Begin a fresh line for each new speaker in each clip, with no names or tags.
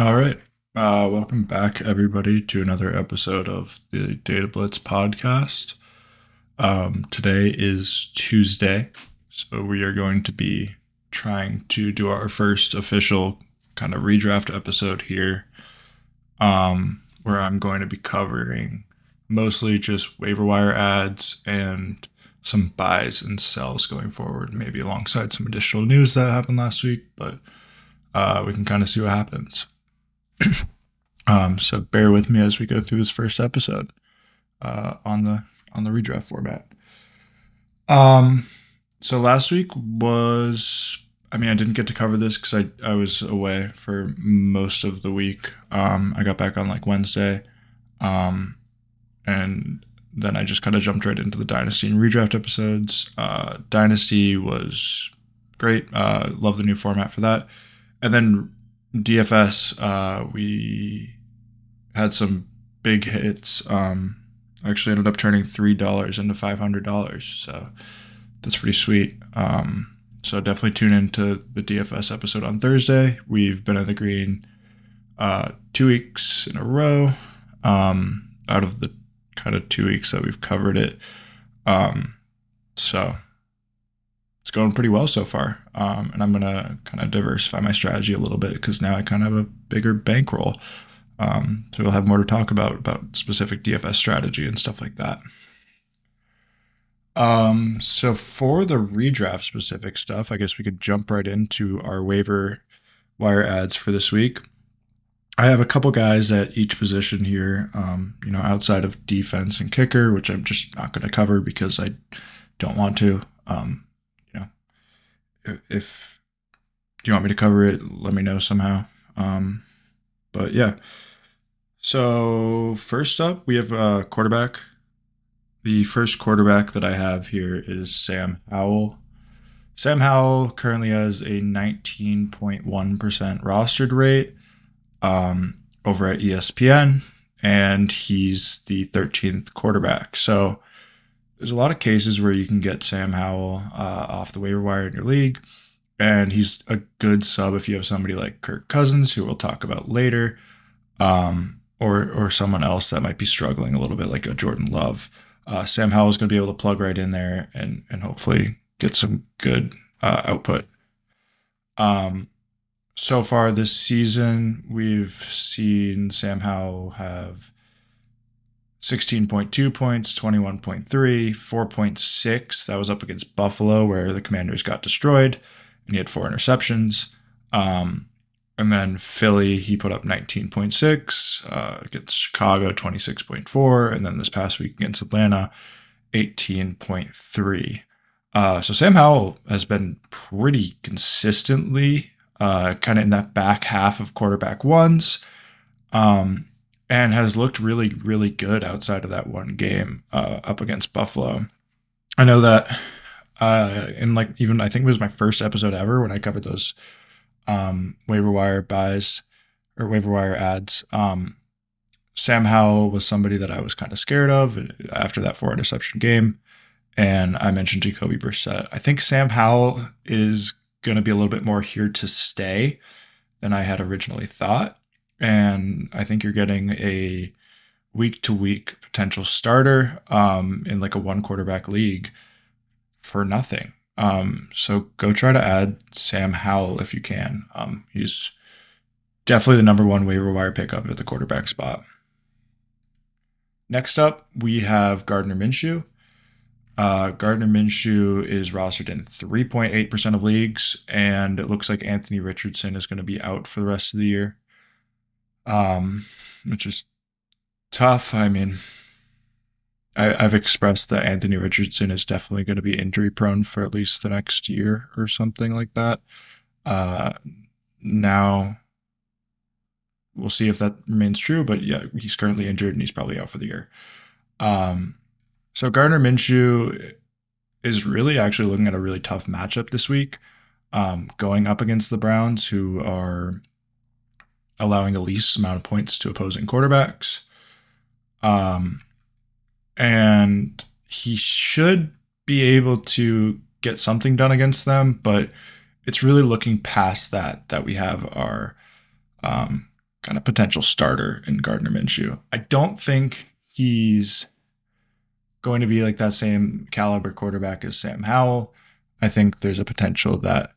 All right. Uh, welcome back, everybody, to another episode of the Datablitz podcast. Um, today is Tuesday, so we are going to be trying to do our first official kind of redraft episode here, um, where I'm going to be covering mostly just waiver wire adds and some buys and sells going forward, maybe alongside some additional news that happened last week, but uh, we can kind of see what happens. um, so bear with me as we go through this first episode uh, on the on the redraft format. Um, so last week was, I mean, I didn't get to cover this because I I was away for most of the week. Um, I got back on like Wednesday, um, and then I just kind of jumped right into the Dynasty and redraft episodes. Uh, Dynasty was great. Uh, love the new format for that. And then DFS, uh, we had some big hits. Um, actually ended up turning three dollars into five hundred dollars, so that's pretty sweet. Um, so definitely tune into the DFS episode on Thursday. We've been in the green uh, two weeks in a row. Um, out of the kind of two weeks that we've covered it, um, so it's going pretty well so far. Um, and I'm gonna kind of diversify my strategy a little bit because now I kind of have a bigger bankroll. Um, so we'll have more to talk about about specific DFS strategy and stuff like that. Um, so for the redraft specific stuff, I guess we could jump right into our waiver wire adds for this week. I have a couple guys at each position here, um, you know, outside of defense and kicker, which I'm just not going to cover because I don't want to. Um, if, do you want me to cover it, let me know somehow. Um, but yeah. So first up, we have a quarterback. The first quarterback that I have here is Sam Howell. Sam Howell currently has a 19.1% rostered rate um, over at ESPN, and he's the 13th quarterback. So there's a lot of cases where you can get Sam Howell uh, off the waiver wire in your league, and he's a good sub if you have somebody like Kirk Cousins, who we'll talk about later, um, or or someone else that might be struggling a little bit, like a Jordan Love uh, Sam Howell is going to be able to plug right in there and and hopefully get some good uh, output. Um, so far this season, we've seen Sam Howell have 16.2 points, 21.3, 4.6. That was up against Buffalo, where the Commanders got destroyed, and he had four interceptions. Um, and then Philly, he put up 19.6 uh, against Chicago, 26.4. And then this past week against Atlanta, 18.3. Uh, so Sam Howell has been pretty consistently uh, kind of in that back half of quarterback ones um, and has looked really, really good outside of that one game uh, up against Buffalo. I know that uh, in like even I think it was my first episode ever when I covered those um, waiver wire buys or waiver wire adds. Um, Sam Howell was somebody that I was kind of scared of after that four interception game. And I mentioned Jacoby Brissett. I think Sam Howell is going to be a little bit more here to stay than I had originally thought. And I think you're getting a week to week potential starter um, in like a one quarterback league for nothing. Um, so go try to add Sam Howell if you can. Um, he's definitely the number one waiver wire pickup at the quarterback spot. Next up, we have Gardner Minshew. Uh, Gardner Minshew is rostered in 3.8% of leagues, and it looks like Anthony Richardson is going to be out for the rest of the year, um, which is tough. I mean, I, have expressed that Anthony Richardson is definitely going to be injury prone for at least the next year or something like that. Uh, now, we'll see if that remains true, but yeah, he's currently injured and he's probably out for the year. Um, so Gardner Minshew is really actually looking at a really tough matchup this week, um, going up against the Browns, who are allowing the least amount of points to opposing quarterbacks. Um, and he should be able to get something done against them, but it's really looking past that that we have our um, kind of potential starter in Gardner Minshew. I don't think he's going to be like that same caliber quarterback as Sam Howell. I think there's a potential that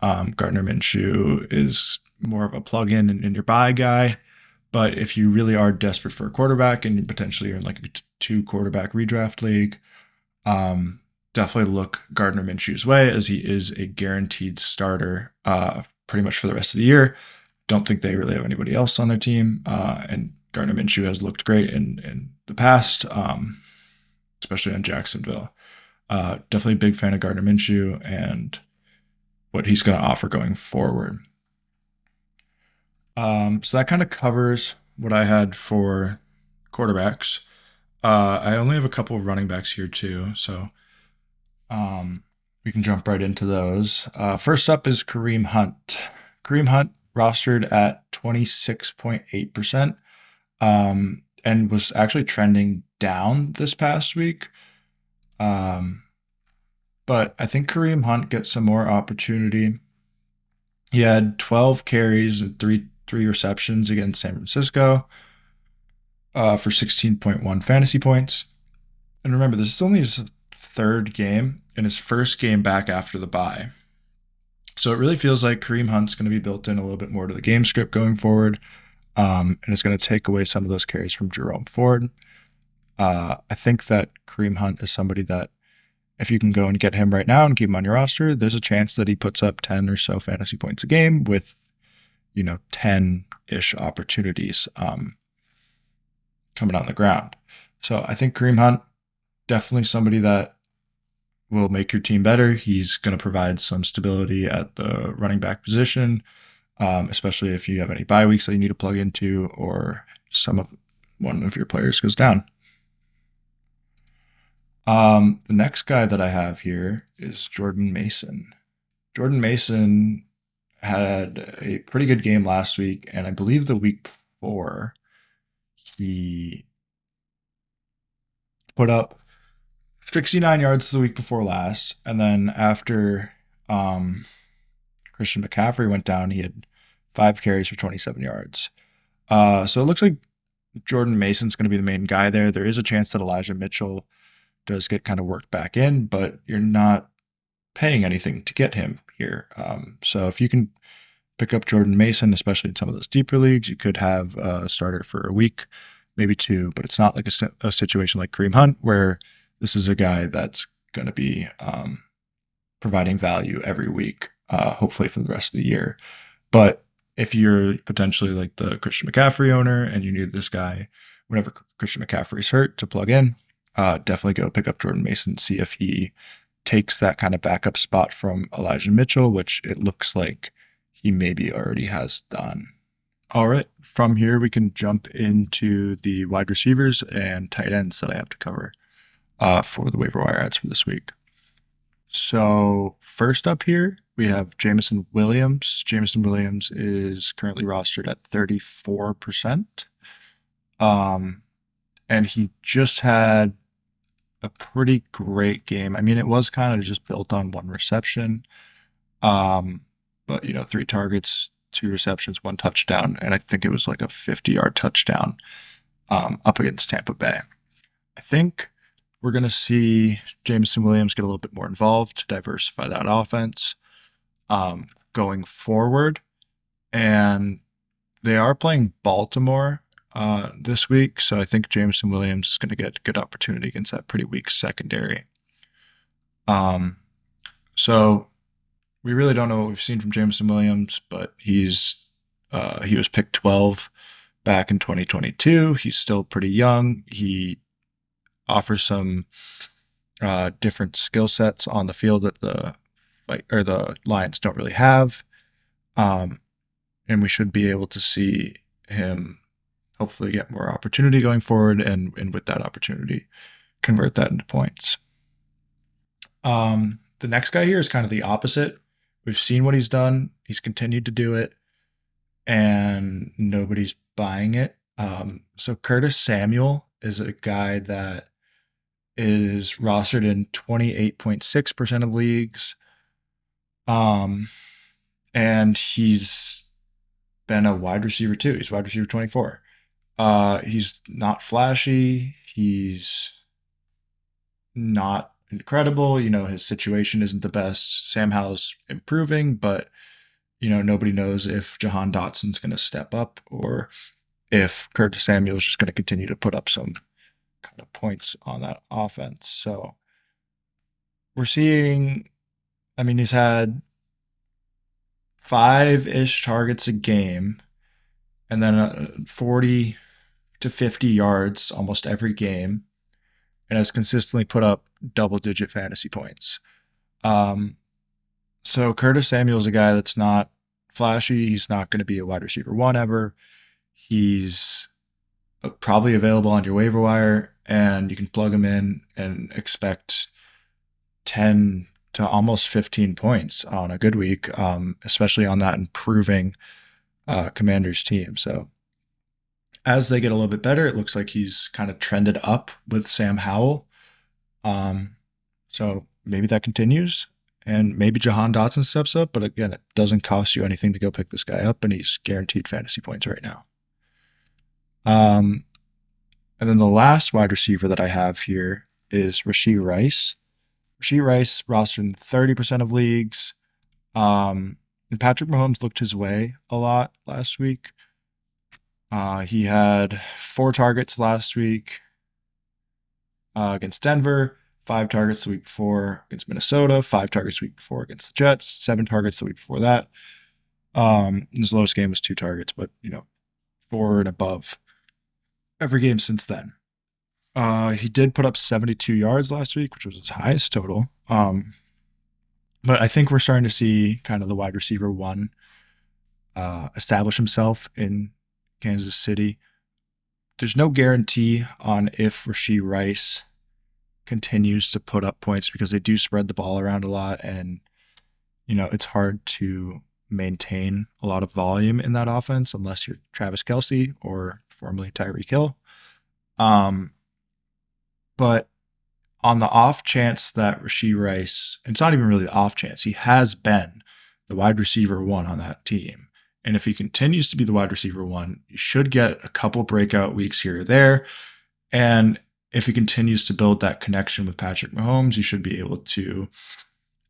um, Gardner Minshew is more of a plug-in and, and your buy guy. But if you really are desperate for a quarterback and potentially you're in like a t- two quarterback redraft league, um, definitely look Gardner Minshew's way as he is a guaranteed starter uh, pretty much for the rest of the year. Don't think they really have anybody else on their team. Uh, and Gardner Minshew has looked great in, in the past, um, especially on Jacksonville. Uh, definitely a big fan of Gardner Minshew and what he's going to offer going forward. Um, so that kind of covers what I had for quarterbacks. Uh, I only have a couple of running backs here too, so um, we can jump right into those. Uh, first up is Kareem Hunt. Kareem Hunt rostered at 26.8% um, and was actually trending down this past week. Um, but I think Kareem Hunt gets some more opportunity. He had 12 carries and three three receptions against San Francisco uh, for 16.1 fantasy points. And remember, this is only his third game and his first game back after the bye. So it really feels like Kareem Hunt's going to be built in a little bit more to the game script going forward. Um, and it's going to take away some of those carries from Jerome Ford. Uh, I think that Kareem Hunt is somebody that if you can go and get him right now and keep him on your roster, there's a chance that he puts up 10 or so fantasy points a game with, you know, 10 ish opportunities um, coming on the ground. So I think Kareem Hunt, definitely somebody that will make your team better. He's going to provide some stability at the running back position, um, especially if you have any bye weeks that you need to plug into or some of one of your players goes down. Um, the next guy that I have here is Jordan Mason. Jordan Mason had a pretty good game last week, and I believe the week before he put up 69 yards the week before last, and then after um, Christian McCaffrey went down, he had five carries for 27 yards. Uh, so it looks like Jordan Mason's going to be the main guy there. There is a chance that Elijah Mitchell does get kind of worked back in, but you're not paying anything to get him here. Um, so if you can pick up Jordan Mason, especially in some of those deeper leagues, you could have a starter for a week, maybe two, but it's not like a, a situation like Kareem Hunt where this is a guy that's going to be um, providing value every week, uh, hopefully for the rest of the year. But if you're potentially like the Christian McCaffrey owner and you need this guy whenever Christian McCaffrey's hurt to plug in, uh, definitely go pick up Jordan Mason, see if he takes that kind of backup spot from Elijah Mitchell, which it looks like he maybe already has done. All right, from here we can jump into the wide receivers and tight ends that I have to cover uh, for the waiver wire adds for this week. So first up here we have Jameson Williams. Jameson Williams is currently rostered at 34%. Um, and he just had a pretty great game. I mean, it was kind of just built on one reception. Um, but you know, three targets, two receptions, one touchdown, and I think it was like a 50-yard touchdown um, up against Tampa Bay. I think we're going to see Jameson Williams get a little bit more involved to diversify that offense um, going forward. And they are playing Baltimore uh, this week. So I think Jameson Williams is going to get good opportunity against that pretty weak secondary. Um, so we really don't know what we've seen from Jameson Williams, but he's uh, he was picked 12 back in 2022. He's still pretty young. He offers some uh, different skill sets on the field that the like or the Lions don't really have. Um, and we should be able to see him hopefully get more opportunity going forward and, and with that opportunity, convert that into points. Um, the next guy here is kind of the opposite. We've seen what he's done. He's continued to do it, and nobody's buying it. Um, so Curtis Samuel is a guy that is rostered in 28.6% of leagues. Um, and he's been a wide receiver too. He's wide receiver 24. Uh, he's not flashy. He's not incredible. You know, his situation isn't the best. Sam Howell's improving, but you know, nobody knows if Jahan Dotson's going to step up or if Curtis Samuel's just going to continue to put up some kind of points on that offense. So we're seeing, I mean, he's had five ish targets a game and then uh, 40 to 50 yards almost every game and has consistently put up double digit fantasy points. Um, so Curtis Samuel is a guy that's not flashy. He's not going to be a wide receiver one ever. He's uh, probably available on your waiver wire, and you can plug him in and expect 10 to almost 15 points on a good week, um, especially on that improving uh, Commanders team. So as they get a little bit better, it looks like he's kind of trended up with Sam Howell. Um, so maybe that continues and maybe Jahan Dotson steps up. But again, it doesn't cost you anything to go pick this guy up, and he's guaranteed fantasy points right now. Um, and then the last wide receiver that I have here is Rashee Rice. Rashee Rice rostered in 30% of leagues. Um, and Patrick Mahomes looked his way a lot last week. Uh, he had four targets last week uh, against Denver five targets the week before against Minnesota, five targets the week before against the Jets, seven targets the week before that. Um, his lowest game was two targets, but you know, four and above every game since then. Uh, he did put up 72 yards last week, which was his highest total. Um, but I think we're starting to see kind of the wide receiver one uh, establish himself in Kansas City. There's no guarantee on if Rashee Rice continues to put up points because they do spread the ball around a lot and you know it's hard to maintain a lot of volume in that offense unless you're Travis Kelce or formerly Tyreek Hill. Um, but on the off chance that Rashee Rice, it's not even really the off chance, he has been the wide receiver one on that team. And if he continues to be the wide receiver one, you should get a couple breakout weeks here or there. And if he continues to build that connection with Patrick Mahomes, you should be able to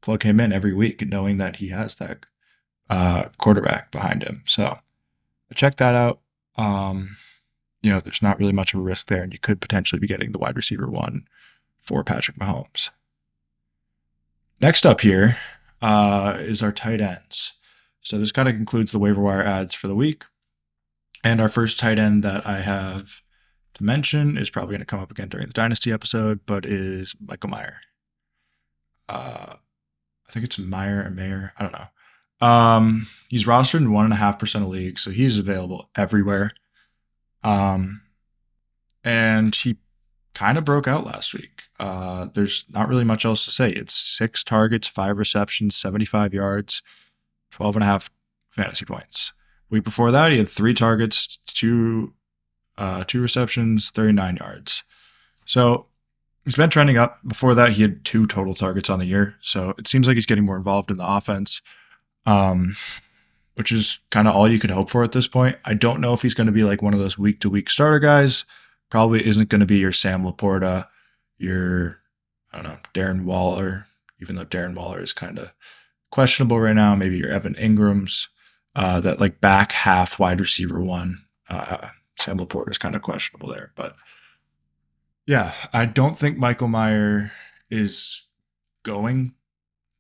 plug him in every week, knowing that he has that uh, quarterback behind him. So check that out. Um, you know, there's not really much of a risk there, and you could potentially be getting the wide receiver one for Patrick Mahomes. Next up here uh, is our tight ends. So this kind of concludes the waiver wire adds for the week. And our first tight end that I have to mention is probably going to come up again during the Dynasty episode, but is Michael Mayer. Uh, I think it's Meyer or Mayer. I don't know. Um, he's rostered in one and a half percent of leagues, so he's available everywhere. Um, and he kind of broke out last week. Uh, there's not really much else to say. It's six targets, five receptions, 75 yards, 12 and a half fantasy points. Week before that, he had three targets, two uh, two receptions, 39 yards. So he's been trending up. Before that, he had two total targets on the year. So it seems like he's getting more involved in the offense, um, which is kind of all you could hope for at this point. I don't know if he's going to be like one of those week to week starter guys. Probably isn't going to be your Sam LaPorta, your, I don't know, Darren Waller, even though Darren Waller is kind of questionable right now. Maybe your Evan Engram's, uh, that like back half wide receiver one. Uh, Sam LaPorta is kind of questionable there. But yeah, I don't think Michael Mayer is going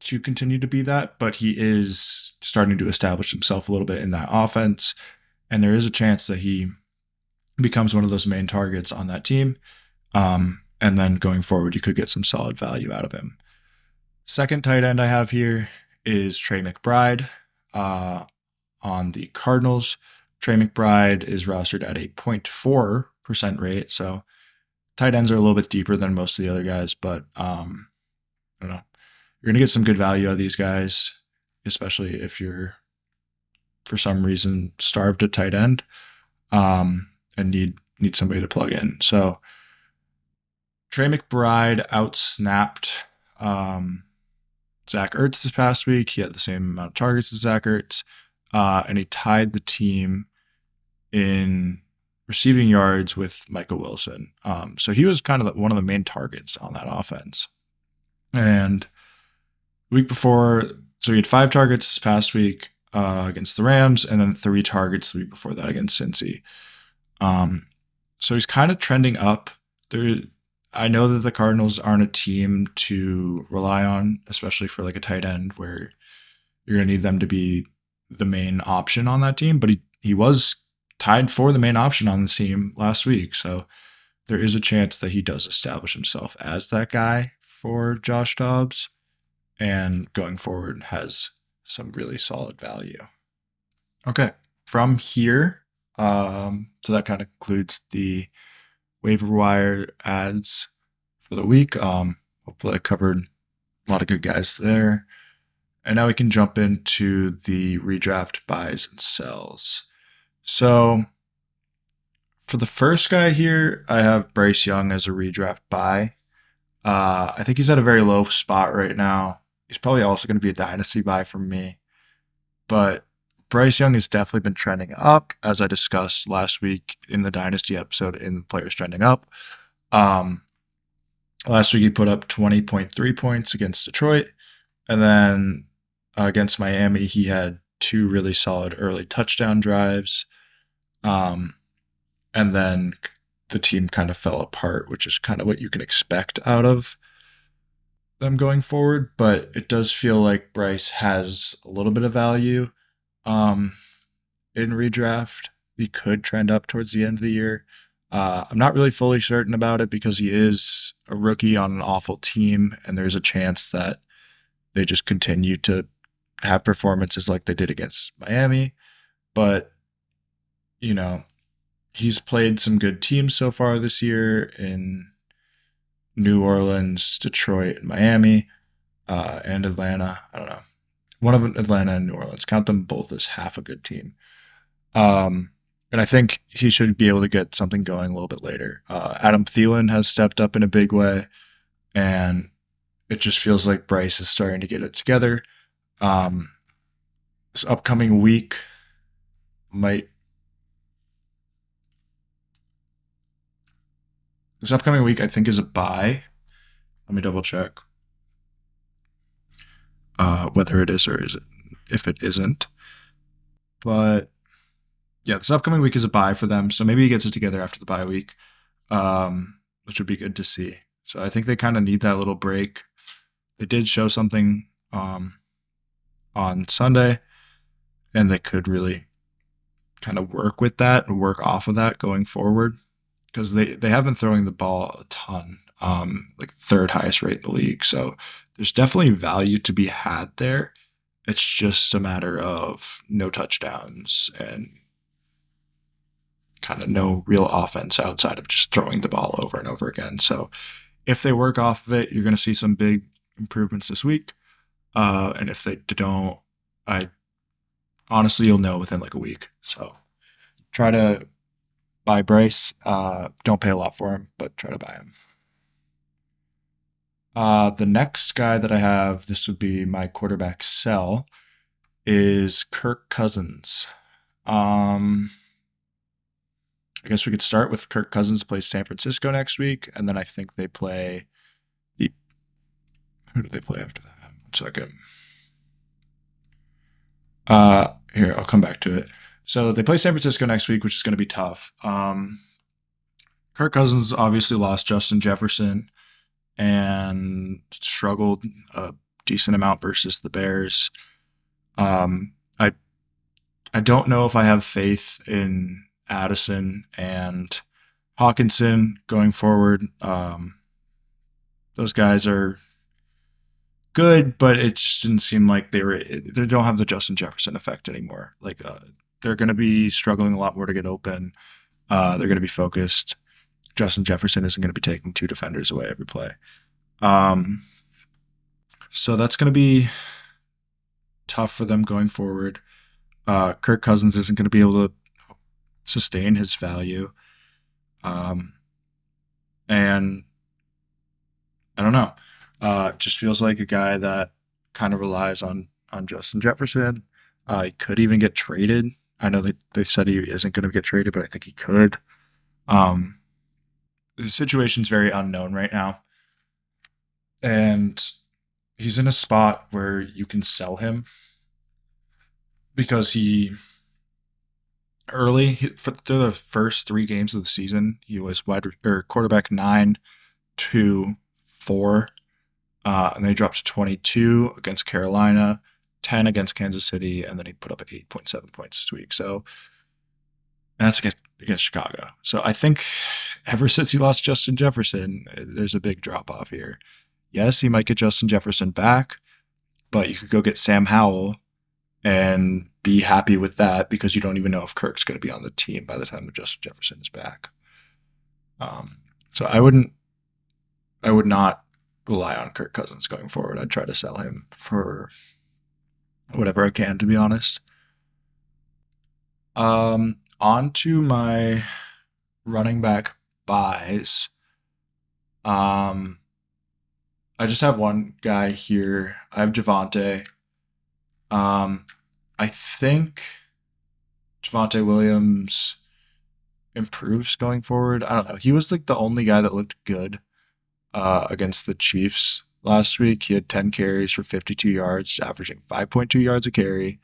to continue to be that, but he is starting to establish himself a little bit in that offense. And there is a chance that he becomes one of those main targets on that team. Um, and then going forward, you could get some solid value out of him. Second tight end I have here is Trey McBride uh, on the Cardinals. Trey McBride is rostered at a 0.4% rate. So tight ends are a little bit deeper than most of the other guys, but um, I don't know. You're going to get some good value out of these guys, especially if you're, for some reason, starved at tight end um, and need need somebody to plug in. So Trey McBride outsnapped um, Zach Ertz this past week. He had the same amount of targets as Zach Ertz. uh, and he tied the team in receiving yards with Michael Wilson. Um, so he was kind of one of the main targets on that offense. And week before, so he had five targets this past week uh, against the Rams, and then three targets the week before that against Cincy. Um, so he's kind of trending up. There, I know that the Cardinals aren't a team to rely on, especially for like a tight end where you're going to need them to be the main option on that team. But he he was tied for the main option on the team last week, so there is a chance that he does establish himself as that guy for Josh Dobbs, and going forward has some really solid value. Okay, from here, um, so that kind of concludes the waiver wire adds for the week. Um, hopefully, I covered a lot of good guys there. And now we can jump into the redraft buys and sells. So, for the first guy here, I have Bryce Young as a redraft buy. Uh, I think he's at a very low spot right now. He's probably also going to be a dynasty buy for me. But Bryce Young has definitely been trending up, as I discussed last week in the Dynasty episode in Players Trending Up. Um, last week he put up 20.3 points against Detroit. And then uh, against Miami, he had two really solid early touchdown drives. Um, and then the team kind of fell apart, which is kind of what you can expect out of them going forward. But it does feel like Bryce has a little bit of value um, in redraft. He could trend up towards the end of the year. Uh, I'm not really fully certain about it because he is a rookie on an awful team, and there's a chance that they just continue to have performances like they did against Miami. But, you know, he's played some good teams so far this year in New Orleans, Detroit, and Miami, uh, and Atlanta. I don't know one of Atlanta and New Orleans. Count them both as half a good team. Um, and I think he should be able to get something going a little bit later. Uh, Adam Thielen has stepped up in a big way, and it just feels like Bryce is starting to get it together. Um, this upcoming week might. This upcoming week, I think, is a bye. Let me double check uh, whether it is or is it if it isn't. But yeah, this upcoming week is a bye for them, so maybe he gets it together after the bye week, um, which would be good to see. So I think they kind of need that little break. They did show something um, on Sunday, and they could really kind of work with that and work off of that going forward because they they have been throwing the ball a ton, um, like third highest rate in the league. So there's definitely value to be had there. It's just a matter of no touchdowns and kind of no real offense outside of just throwing the ball over and over again. So if they work off of it, you're going to see some big improvements this week. Uh, and if they don't, I honestly, you'll know within like a week. So try to buy Bryce. Uh, don't pay a lot for him, but try to buy him. Uh, the next guy that I have, this would be my quarterback sell, is Kirk Cousins. Um, I guess we could start with Kirk Cousins plays San Francisco next week, and then I think they play the. Who do they play after that? One second. Uh, here I'll come back to it. So they play San Francisco next week, which is going to be tough. Um, Kirk Cousins obviously lost Justin Jefferson and struggled a decent amount versus the Bears. Um, I I don't know if I have faith in Addison and Hockenson going forward. Um, those guys are good, but it just didn't seem like they were. They don't have the Justin Jefferson effect anymore. Like uh, they're going to be struggling a lot more to get open. Uh, they're going to be focused. Justin Jefferson isn't going to be taking two defenders away every play. Um, so that's going to be tough for them going forward. Uh, Kirk Cousins isn't going to be able to sustain his value. Um, and I don't know. Uh, just feels like a guy that kind of relies on on Justin Jefferson. Uh, he could even get traded. I know they, they said he isn't going to get traded, but I think he could. Um, the situation's very unknown right now. And he's in a spot where you can sell him because he early for the first three games of the season he was wide or quarterback nine to four uh, and they dropped to 22 against carolina 10 against kansas city and then he put up 8.7 points this week so that's against, against chicago so i think ever since he lost justin jefferson there's a big drop off here yes he might get justin jefferson back but you could go get sam howell and be happy with that because you don't even know if Kirk's going to be on the team by the time Justin Jefferson is back. Um, so I wouldn't, I would not rely on Kirk Cousins going forward. I'd try to sell him for whatever I can, to be honest. Um, on to my running back buys. Um, I just have one guy here. I have Javonte. Um, I think Javonte Williams improves going forward. I don't know. He was like the only guy that looked good uh, against the Chiefs last week. He had 10 carries for 52 yards, averaging 5.2 yards a carry.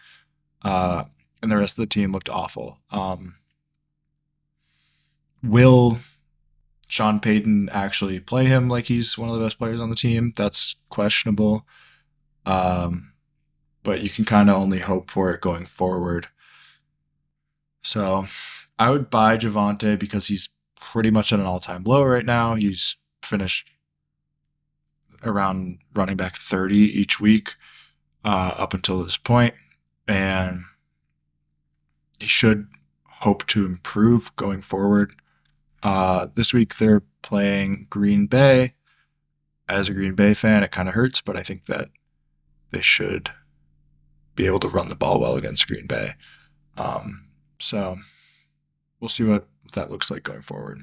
Uh, and the rest of the team looked awful. Um, will Sean Payton actually play him like he's one of the best players on the team? That's questionable. Um, but you can kind of only hope for it going forward. So I would buy Javonte because he's pretty much at an all time low right now. He's finished around running back 30 each week uh, up until this point, and he should hope to improve going forward. Uh, this week they're playing Green Bay. As a Green Bay fan, it kind of hurts, but I think that they should be able to run the ball well against Green Bay. Um, so we'll see what that looks like going forward.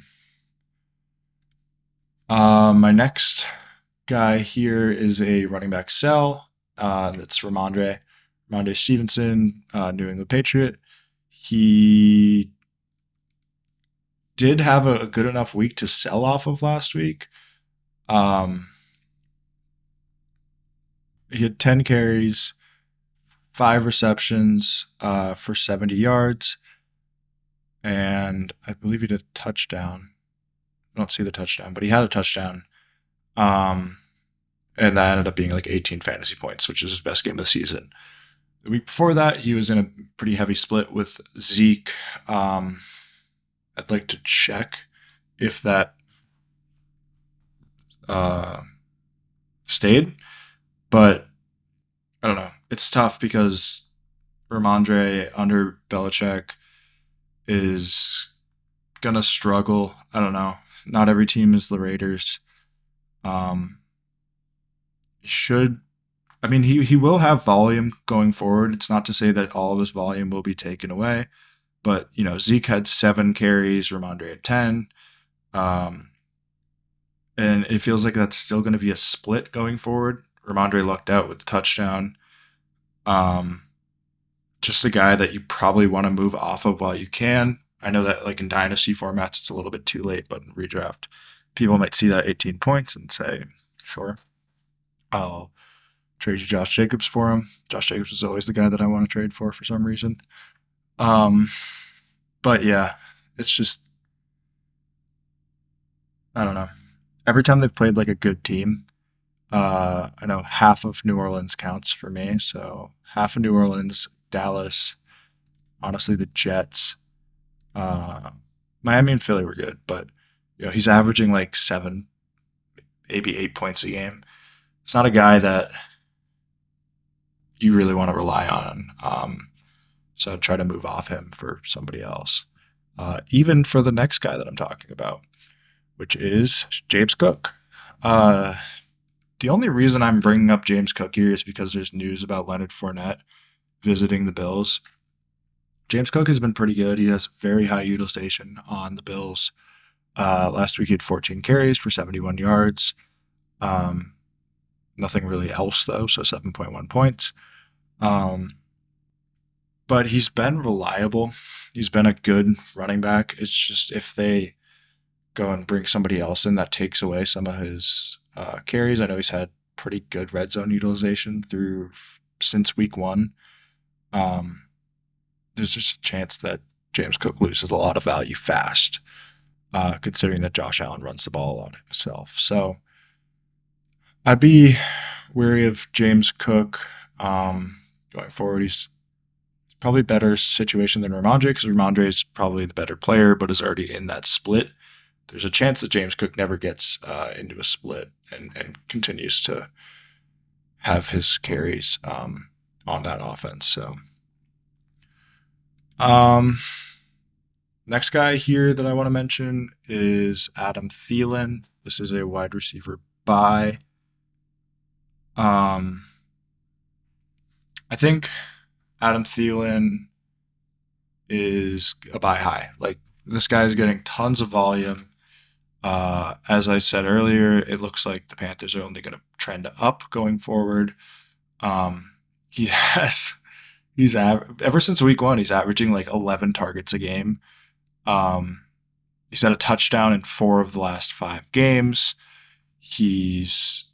Uh, my next guy here is a running back sell. Uh, that's Rhamondre. Rhamondre Stevenson, uh, New England Patriot. He did have a, good enough week to sell off of last week. Um, he had 10 carries, five receptions uh, for 70 yards. And I believe he did a touchdown. I don't see the touchdown, but he had a touchdown. Um, and that ended up being like 18 fantasy points, which is his best game of the season. The week before that, he was in a pretty heavy split with Zeke. Um, I'd like to check if that uh, stayed, but I don't know it's tough because Rhamondre under Belichick is gonna struggle. I don't know. Not every team is the Raiders. Um, should I mean he he will have volume going forward. It's not to say that all of his volume will be taken away, but you know Zeke had seven carries, Rhamondre had ten, um, and it feels like that's still going to be a split going forward. Rhamondre lucked out with the touchdown. Um, just a guy that you probably want to move off of while you can. I know that like in dynasty formats, it's a little bit too late, but in redraft, people might see that 18 points and say, sure, I'll trade you Josh Jacobs for him. Josh Jacobs is always the guy that I want to trade for for some reason. Um, but yeah, it's just, I don't know. Every time they've played like a good team, uh, I know half of New Orleans counts for me. So half of New Orleans, Dallas, honestly, the Jets, uh, Miami and Philly were good, but you know he's averaging like seven, maybe eight points a game. It's not a guy that you really want to rely on. Um, so try to move off him for somebody else. Uh, even for the next guy that I'm talking about, which is James Cook. Uh, the only reason I'm bringing up James Cook here is because there's news about Leonard Fournette visiting the Bills. James Cook has been pretty good. He has very high utilization on the Bills. Uh, last week he had 14 carries for 71 yards. Um, nothing really else though, so 7.1 points. Um, but he's been reliable. He's been a good running back. It's just if they go and bring somebody else in that takes away some of his uh, carries. I know he's had pretty good red zone utilization through since week one. Um, there's just a chance that James Cook loses a lot of value fast, uh, considering that Josh Allen runs the ball a lot himself. So I'd be wary of James Cook um, going forward. He's probably better situation than Rhamondre because Rhamondre is probably the better player, but is already in that split. There's a chance that James Cook never gets uh, into a split and, and continues to have his carries um, on that offense. So, um, next guy here that I want to mention is Adam Thielen. This is a wide receiver buy. Um, I think Adam Thielen is a buy high. Like this guy is getting tons of volume. Uh, as I said earlier, it looks like the Panthers are only going to trend up going forward. Um, he has, he's ever since week one, he's averaging like 11 targets a game. Um, he's had a touchdown in four of the last five games. He's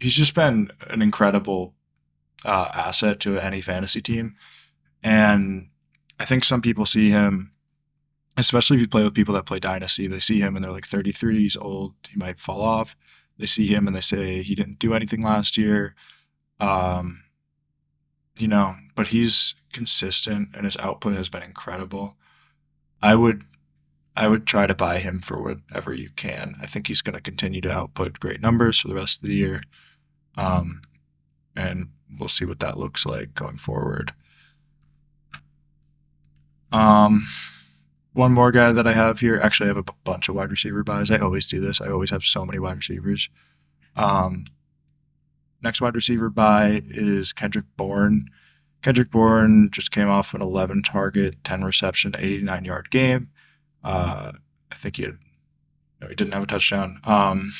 he's just been an incredible uh, asset to any fantasy team. And I think some people see him, especially if you play with people that play Dynasty, they see him and they're like 33, he's old, he might fall off. They see him and they say he didn't do anything last year. Um, you know, but he's consistent and his output has been incredible. I would I would try to buy him for whatever you can. I think he's going to continue to output great numbers for the rest of the year. Um, and we'll see what that looks like going forward. Um, one more guy that I have here. Actually, I have a b- bunch of wide receiver buys. I always do this. I always have so many wide receivers. Um, next wide receiver buy is Kendrick Bourne. Kendrick Bourne just came off an 11 target, 10 reception, 89 yard game. Uh, I think he had, no, he didn't have a touchdown. Um,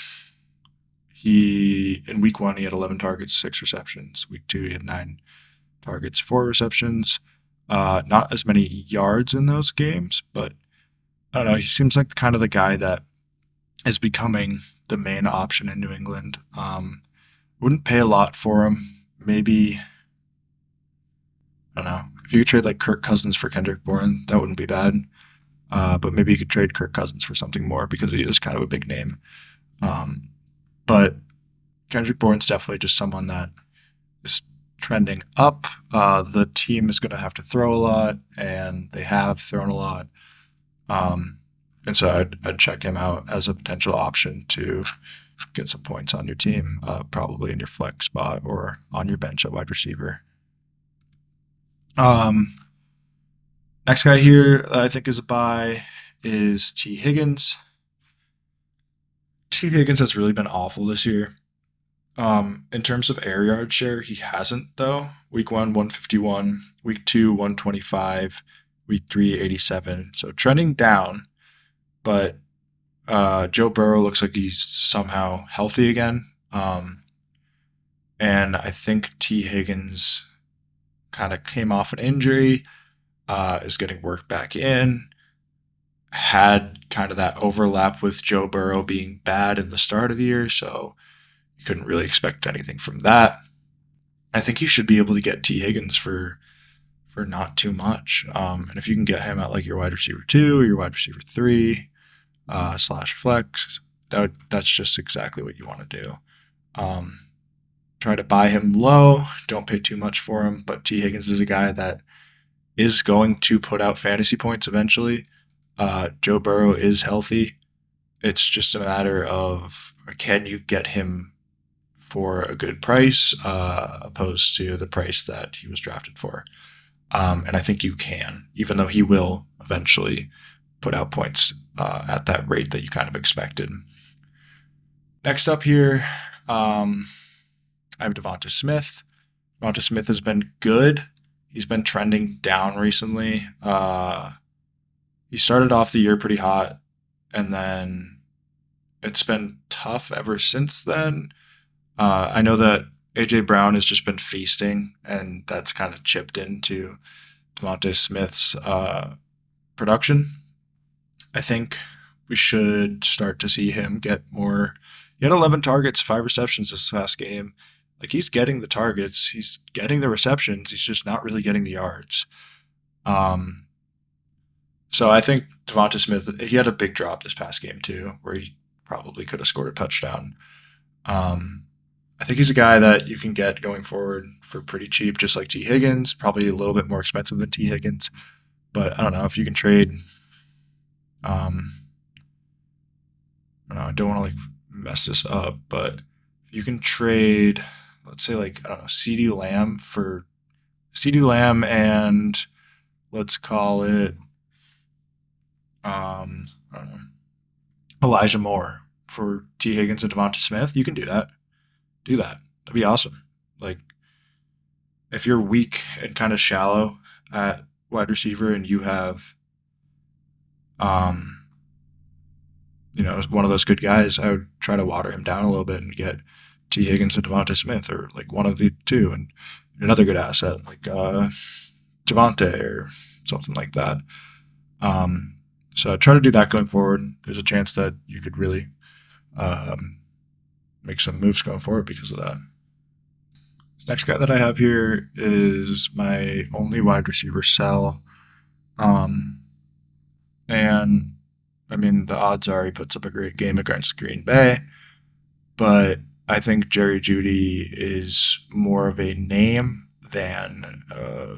he in week one he had 11 targets, six receptions. Week two he had nine targets, four receptions. Uh, not as many yards in those games, but I don't know. He seems like kind of the guy that is becoming the main option in New England. Um, wouldn't pay a lot for him. Maybe I don't know. If you could trade like Kirk Cousins for Kendrick Bourne, that wouldn't be bad. Uh, but maybe you could trade Kirk Cousins for something more because he is kind of a big name. Um, but Kendrick Bourne's definitely just someone that trending up. Uh, the team is going to have to throw a lot, and they have thrown a lot. Um, and so I'd, I'd, check him out as a potential option to get some points on your team, uh, probably in your flex spot or on your bench at wide receiver. Um, next guy here, I think is a buy, is Tee Higgins. Tee Higgins has really been awful this year. Um, in terms of air yard share, he hasn't though. Week one, 151. Week two, 125. Week three, 87. So trending down, but uh, Joe Burrow looks like he's somehow healthy again. Um, and I think Tee Higgins kind of came off an injury, uh, is getting worked back in had kind of that overlap with Joe Burrow being bad in the start of the year, so you couldn't really expect anything from that. I think you should be able to get Tee Higgins for for not too much. Um, and if you can get him at like your wide receiver two or your wide receiver three uh, slash flex, that that's just exactly what you want to do. Um, try to buy him low. Don't pay too much for him. But Tee Higgins is a guy that is going to put out fantasy points eventually. Uh, Joe Burrow is healthy. It's just a matter of can you get him for a good price uh, opposed to the price that he was drafted for. Um, and I think you can, even though he will eventually put out points uh, at that rate that you kind of expected. Next up here, um, I have Devonta Smith. Devonta Smith has been good. He's been trending down recently. Uh, he started off the year pretty hot, and then it's been tough ever since then. Uh, I know that AJ Brown has just been feasting, and that's kind of chipped into DeVonta Smith's uh, production. I think we should start to see him get more. He had 11 targets, five receptions this past game. Like he's getting the targets, he's getting the receptions, he's just not really getting the yards. Um, so I think DeVonta Smith, he had a big drop this past game too, where he probably could have scored a touchdown. Um, I think he's a guy that you can get going forward for pretty cheap, just like Tee Higgins, probably a little bit more expensive than Tee Higgins. But I don't know if you can trade. Um, I don't know. I don't want to like mess this up, but you can trade, let's say like I don't know, CeeDee Lamb for CeeDee Lamb and let's call it um I don't know, Elijah Moore for Tee Higgins and DeVonta Smith. You can do that. Do that. That'd be awesome. Like if you're weak and kind of shallow at wide receiver and you have um you know, one of those good guys, I would try to water him down a little bit and get Tee Higgins and DeVonta Smith or like one of the two and another good asset like uh Javonte or something like that. Um so I try to do that going forward. There's a chance that you could really um, make some moves going forward because of that. Next guy that I have here is my only wide receiver sell. Um, and I mean, the odds are he puts up a great game against Green Bay, but I think Jerry Jeudy is more of a name than uh,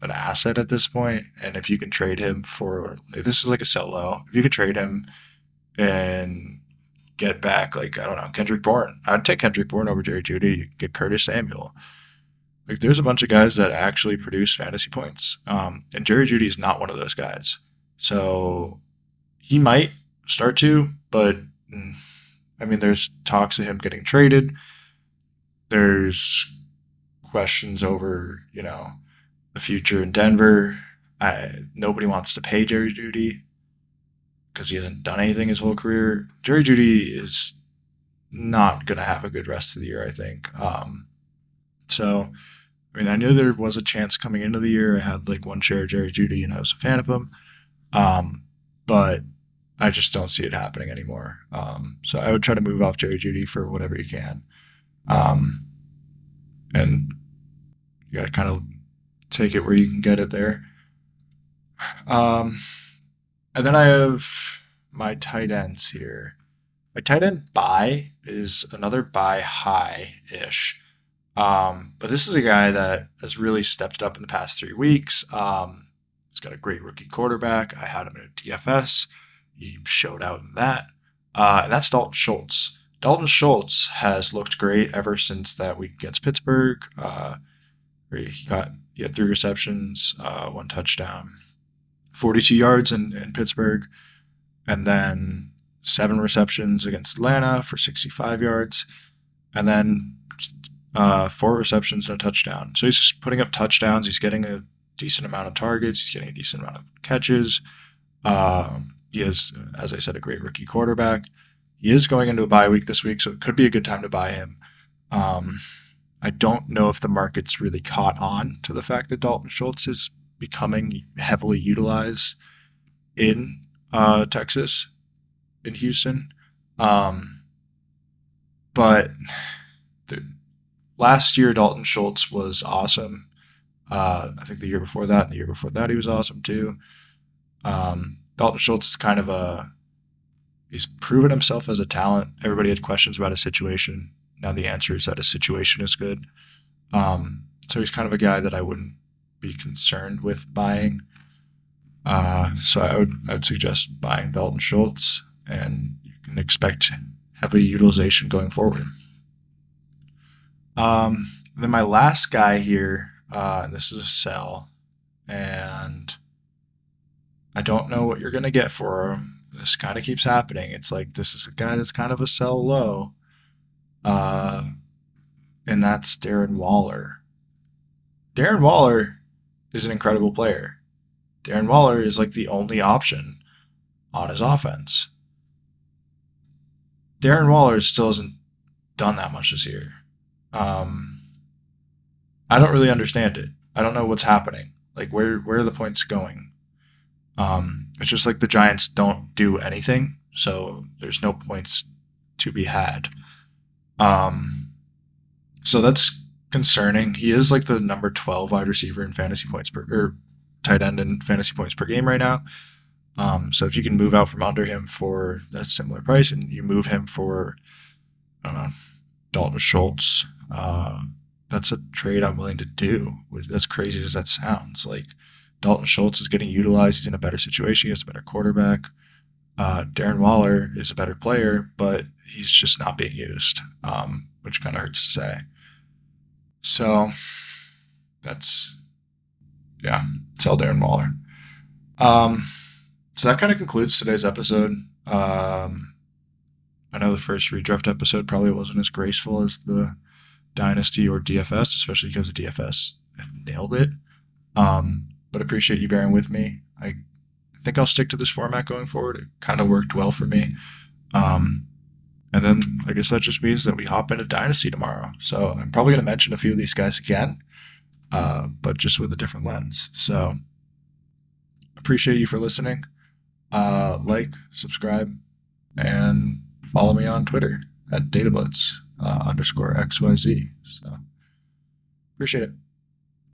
an asset at this point. And if you can trade him for, this is like a sell low, if you could trade him and get back, like, I don't know, Kendrick Bourne, I'd take Kendrick Bourne over Jerry Jeudy, get Curtis Samuel. Like, there's a bunch of guys that actually produce fantasy points. Um, and Jerry Jeudy is not one of those guys. So he might start to, but mm, I mean, there's talks of him getting traded. There's questions over, you know, the future in Denver. I, nobody wants to pay Jerry Jeudy because he hasn't done anything his whole career. Jerry Jeudy is not going to have a good rest of the year, I think. Um, so, I mean, I knew there was a chance coming into the year. I had like one share of Jerry Jeudy, and I was a fan of him. Um, but I just don't see it happening anymore. Um, so I would try to move off Jerry Jeudy for whatever you can. Um, and you got to kind of take it where you can get it there. Um, and then I have my tight ends here. My tight end buy is another buy high ish. Um, but this is a guy that has really stepped up in the past three weeks. Um, he's got a great rookie quarterback. I had him in a DFS. He showed out in that. Uh, and that's Dalton Schultz. Dalton Schultz has looked great ever since that week against Pittsburgh. Uh, he got he had three receptions, uh, one touchdown, 42 yards in, in Pittsburgh, and then seven receptions against Atlanta for 65 yards, and then uh, four receptions and a touchdown. So he's putting up touchdowns. He's getting a decent amount of targets. He's getting a decent amount of catches. Um, he is, as I said, a great rookie quarterback. He is going into a bye week this week, so it could be a good time to buy him. Um, I don't know if the market's really caught on to the fact that Dalton Schultz is becoming heavily utilized in uh, Texas, in Houston. Um, but the, last year, Dalton Schultz was awesome. Uh, I think the year before that, and the year before that, he was awesome too. Um, Dalton Schultz is kind of a he's proven himself as a talent. Everybody had questions about his situation. Now the answer is that his situation is good. Um, so he's kind of a guy that I wouldn't be concerned with buying. Uh, so I would I would suggest buying Dalton Schultz, and you can expect heavy utilization going forward. Um, then my last guy here, uh, this is a sell, and I don't know what you're gonna get for him. This kind of keeps happening. It's like this is a guy that's kind of a sell low, uh, and that's Darren Waller. Darren Waller is an incredible player. Darren Waller is like the only option on his offense. Darren Waller still hasn't done that much this year. Um, I don't really understand it. I don't know what's happening. Like where where are the points going? Um, it's just like the Giants don't do anything, so there's no points to be had. Um, so that's concerning. He is like the number 12 wide receiver in fantasy points per or tight end in fantasy points per game right now. Um, so if you can move out from under him for that similar price and you move him for, I don't know, Dalton Schultz, uh, that's a trade I'm willing to do. As crazy as that sounds, like Dalton Schultz is getting utilized. He's in a better situation. He has a better quarterback. Uh, Darren Waller is a better player, but he's just not being used, um, which kind of hurts to say. So that's, yeah, sell Darren Waller. Um, so that kind of concludes today's episode. Um, I know the first redraft episode probably wasn't as graceful as the Dynasty or DFS, especially because the DFS nailed it. Um, but appreciate you bearing with me. I think I'll stick to this format going forward. It kind of worked well for me. Um, and then I guess that just means that we hop into Dynasty tomorrow. So I'm probably going to mention a few of these guys again, uh, but just with a different lens. So appreciate you for listening. Uh, like, subscribe, and follow me on Twitter at datablitz uh, underscore XYZ. So appreciate it.